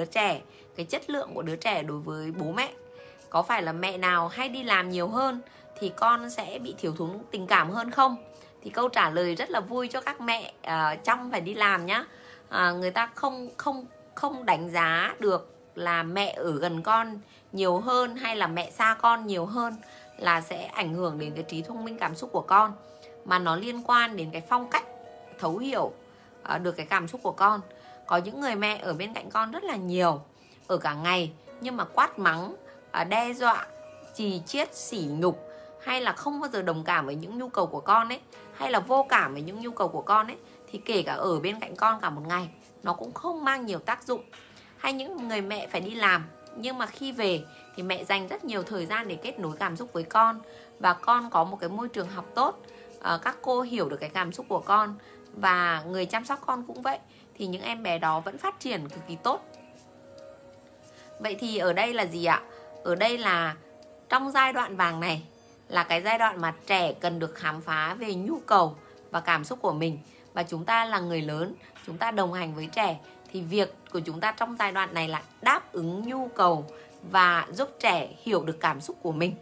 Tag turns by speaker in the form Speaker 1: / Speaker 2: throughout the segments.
Speaker 1: đứa trẻ cái chất lượng của đứa trẻ đối với bố mẹ. Có phải là mẹ nào hay đi làm nhiều hơn thì con sẽ bị thiếu thốn tình cảm hơn không? Thì câu trả lời rất là vui cho các mẹ uh, trong phải đi làm nhá. Uh, người ta không không không đánh giá được là mẹ ở gần con nhiều hơn hay là mẹ xa con nhiều hơn là sẽ ảnh hưởng đến cái trí thông minh cảm xúc của con mà nó liên quan đến cái phong cách thấu hiểu uh, được cái cảm xúc của con có những người mẹ ở bên cạnh con rất là nhiều, ở cả ngày, nhưng mà quát mắng à, đe dọa, chì chiết, sỉ nhục, hay là không bao giờ đồng cảm với những nhu cầu của con ấy, hay là vô cảm với những nhu cầu của con ấy, thì kể cả ở bên cạnh con cả một ngày, nó cũng không mang nhiều tác dụng. Hay những người mẹ phải đi làm, nhưng mà khi về thì mẹ dành rất nhiều thời gian để kết nối cảm xúc với con, và con có một cái môi trường học tốt ờ, các cô hiểu được cái cảm xúc của con và người chăm sóc con cũng vậy thì những em bé đó vẫn phát triển cực kỳ tốt. Vậy thì ở đây là gì ạ? Ở đây là trong giai đoạn vàng này là cái giai đoạn mà trẻ cần được khám phá về nhu cầu và cảm xúc của mình. Và chúng ta là người lớn chúng ta đồng hành với trẻ thì việc của chúng ta trong giai đoạn này là đáp ứng nhu cầu và giúp trẻ hiểu được cảm xúc của mình.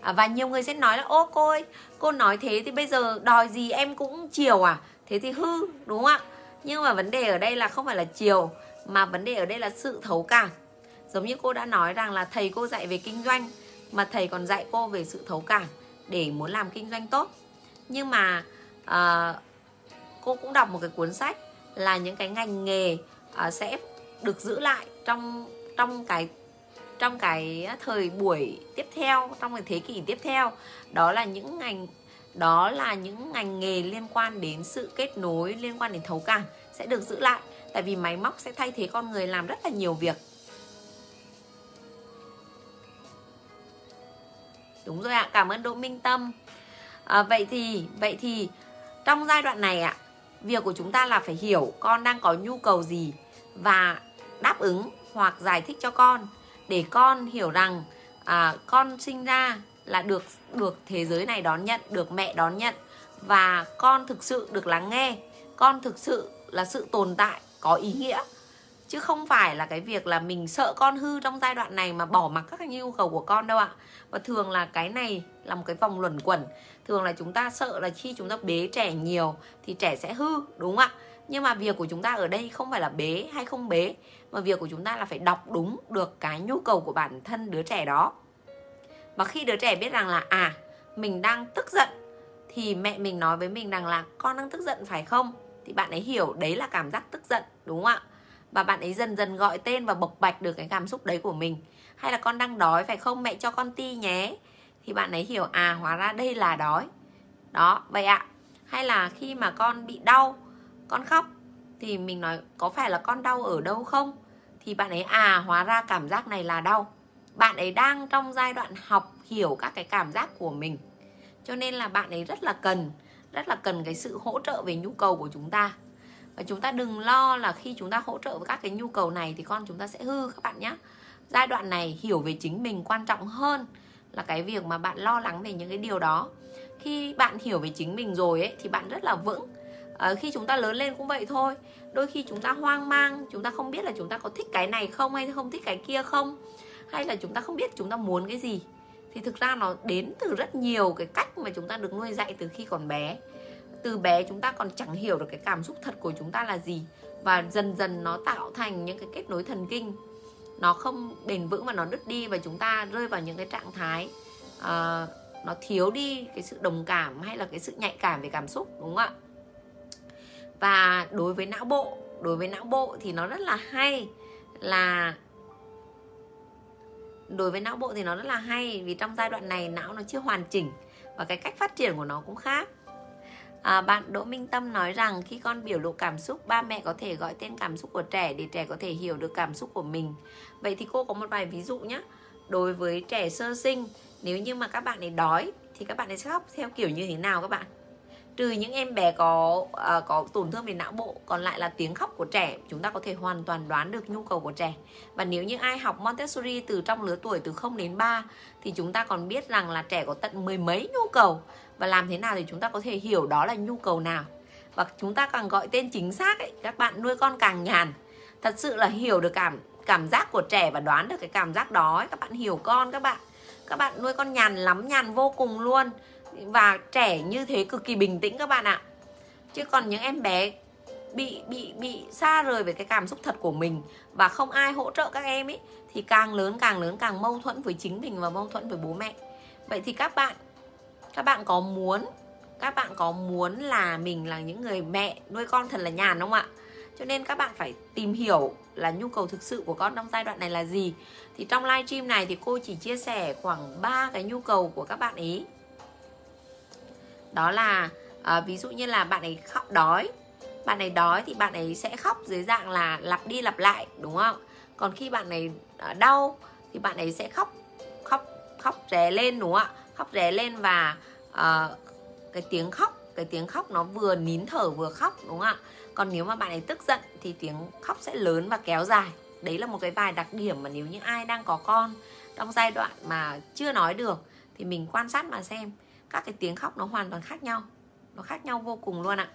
Speaker 1: À, và nhiều người sẽ nói là ô cô ơi cô nói thế thì bây giờ đòi gì em cũng chiều à? Thế thì hư đúng không ạ? Nhưng mà vấn đề ở đây là không phải là chiều mà vấn đề ở đây là sự thấu cảm. Giống như cô đã nói rằng là thầy cô dạy về kinh doanh mà thầy còn dạy cô về sự thấu cảm để muốn làm kinh doanh tốt. Nhưng mà uh, cô cũng đọc một cái cuốn sách là những cái ngành nghề uh, sẽ được giữ lại trong trong cái trong cái thời buổi tiếp theo trong cái thế kỷ tiếp theo. Đó là những ngành đó là những ngành nghề liên quan đến sự kết nối liên quan đến thấu cảm sẽ được giữ lại tại vì máy móc sẽ thay thế con người làm rất là nhiều việc. Đúng rồi ạ cảm ơn đỗ minh tâm. À, vậy thì vậy thì trong giai đoạn này ạ việc của chúng ta là phải hiểu con đang có nhu cầu gì và đáp ứng hoặc giải thích cho con để con hiểu rằng à, con sinh ra là được được thế giới này đón nhận, được mẹ đón nhận. Và con thực sự được lắng nghe, con thực sự là sự tồn tại, có ý nghĩa. Chứ không phải là cái việc là mình sợ con hư trong giai đoạn này mà bỏ mặc các cái nhu cầu của con đâu ạ. Và thường là cái này là một cái vòng luẩn quẩn. Thường là chúng ta sợ là khi chúng ta bế trẻ nhiều thì trẻ sẽ hư, đúng không ạ? Nhưng mà việc của chúng ta ở đây không phải là bế hay không bế, mà việc của chúng ta là phải đọc đúng được cái nhu cầu của bản thân đứa trẻ đó và khi đứa trẻ biết rằng là à mình đang tức giận, thì mẹ mình nói với mình rằng là, con đang tức giận phải không? Thì bạn ấy hiểu đấy là cảm giác tức giận, đúng không ạ? Và bạn ấy dần dần gọi tên và bộc bạch được cái cảm xúc đấy của mình. Hay là con đang đói phải không? Mẹ cho con ti nhé. Thì bạn ấy hiểu à hóa ra đây là đói. Đó, vậy ạ. Hay là khi mà con bị đau, con khóc, thì mình nói, có phải là con đau ở đâu không? Thì bạn ấy à hóa ra cảm giác này là đau bạn ấy đang trong giai đoạn học hiểu các cái cảm giác của mình. Cho nên là bạn ấy rất là cần rất là cần cái sự hỗ trợ về nhu cầu của chúng ta. Và chúng ta đừng lo là khi chúng ta hỗ trợ với các cái nhu cầu này thì con chúng ta sẽ hư các bạn nhé giai đoạn này hiểu về chính mình quan trọng hơn là cái việc mà bạn lo lắng về những cái điều đó. Khi bạn hiểu về chính mình rồi ấy thì bạn rất là vững. À, khi chúng ta lớn lên cũng vậy thôi. Đôi khi chúng ta hoang mang chúng ta không biết là chúng ta có thích cái này không hay không thích cái kia không hay là chúng ta không biết chúng ta muốn cái gì. Thì thực ra nó đến từ rất nhiều cái cách mà chúng ta được nuôi dạy từ khi còn bé. Từ bé chúng ta còn chẳng hiểu được cái cảm xúc thật của chúng ta là gì. Và dần dần nó tạo thành những cái kết nối thần kinh. Nó không bền vững và nó đứt đi và chúng ta rơi vào những cái trạng thái uh, nó thiếu đi cái sự đồng cảm hay là cái sự nhạy cảm về cảm xúc đúng không ạ? Và đối với não bộ đối với não bộ thì nó rất là hay là đối với não bộ thì nó rất là hay vì trong giai đoạn này não nó chưa hoàn chỉnh và cái cách phát triển của nó cũng khác. À, bạn Đỗ Minh Tâm nói rằng khi con biểu lộ cảm xúc ba mẹ có thể gọi tên cảm xúc của trẻ để trẻ có thể hiểu được cảm xúc của mình. Vậy thì cô có một vài ví dụ nhé đối với trẻ sơ sinh nếu như mà các bạn ấy đói thì các bạn ấy sẽ khóc theo kiểu như thế nào các bạn? Trừ những em bé có uh, có tổn thương về não bộ còn lại là tiếng khóc của trẻ chúng ta có thể hoàn toàn đoán được nhu cầu của trẻ. Và nếu như ai học Montessori từ trong lứa tuổi từ 0 đến 3 thì chúng ta còn biết rằng là trẻ có tận mười mấy nhu cầu. Và làm thế nào thì chúng ta có thể hiểu đó là nhu cầu nào. Và chúng ta càng gọi tên chính xác ấy, các bạn nuôi con càng nhàn. Thật sự là hiểu được cảm cảm giác của trẻ và đoán được cái cảm giác đó ấy. các bạn hiểu con các bạn. Các bạn nuôi con nhàn lắm nhàn vô cùng luôn và trẻ như thế cực kỳ bình tĩnh các bạn ạ. Chứ còn những em bé bị bị bị xa rời về cái cảm xúc thật của mình và không ai hỗ trợ các em ấy, thì càng lớn càng lớn, càng mâu thuẫn với chính mình và mâu thuẫn với bố mẹ. Vậy thì các bạn các bạn có muốn, các bạn có muốn là mình là những người mẹ nuôi con thật là nhàn không ạ? Cho nên các bạn phải tìm hiểu là nhu cầu thực sự của con trong giai đoạn này là gì. Thì trong livestream này thì cô chỉ chia sẻ khoảng 3 cái nhu cầu của các bạn ấy đó là à, ví dụ như là bạn ấy khóc đói. Bạn ấy đói thì bạn ấy sẽ khóc dưới dạng là lặp đi lặp lại đúng không? Còn khi bạn ấy ờ, đau thì bạn ấy sẽ khóc khóc khóc ré lên đúng không ạ? Khóc ré lên và uh, cái tiếng khóc cái tiếng khóc nó vừa nín thở vừa khóc đúng không ạ? Còn nếu mà bạn ấy tức giận thì tiếng khóc sẽ lớn và kéo dài. Đấy là một cái vài đặc điểm mà nếu như ai đang có con trong giai đoạn mà chưa nói được thì mình quan sát mà xem các cái tiếng khóc nó hoàn toàn khác nhau. Nó khác nhau vô cùng luôn ạ.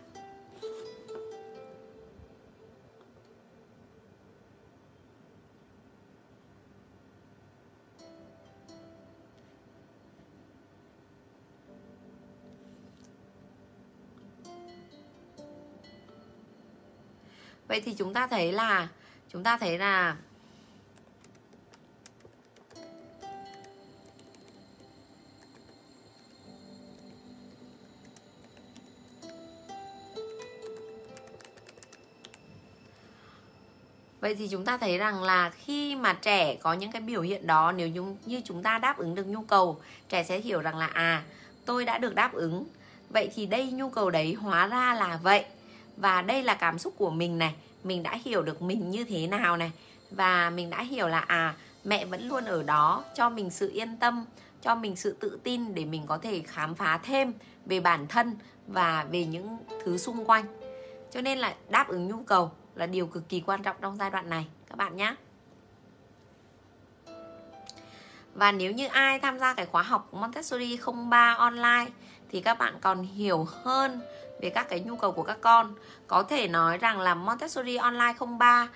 Speaker 1: Vậy thì chúng ta thấy là, chúng ta thấy là Vậy thì chúng ta thấy rằng là khi mà trẻ có những cái biểu hiện đó nếu như, như chúng ta đáp ứng được nhu cầu, trẻ sẽ hiểu rằng là à, tôi đã được đáp ứng. Vậy thì đây nhu cầu đấy hóa ra là vậy. Và đây là cảm xúc của mình này. Mình đã hiểu được mình như thế nào này. Và mình đã hiểu là à mẹ vẫn luôn ở đó cho mình sự yên tâm cho mình sự tự tin để mình có thể khám phá thêm về bản thân và về những thứ xung quanh. Cho nên là đáp ứng nhu cầu là điều cực kỳ quan trọng trong giai đoạn này, các bạn nhé. Và nếu như ai tham gia cái khóa học Montessori 03 online thì các bạn còn hiểu hơn về các cái nhu cầu của các con. Có thể nói rằng là Montessori Online 03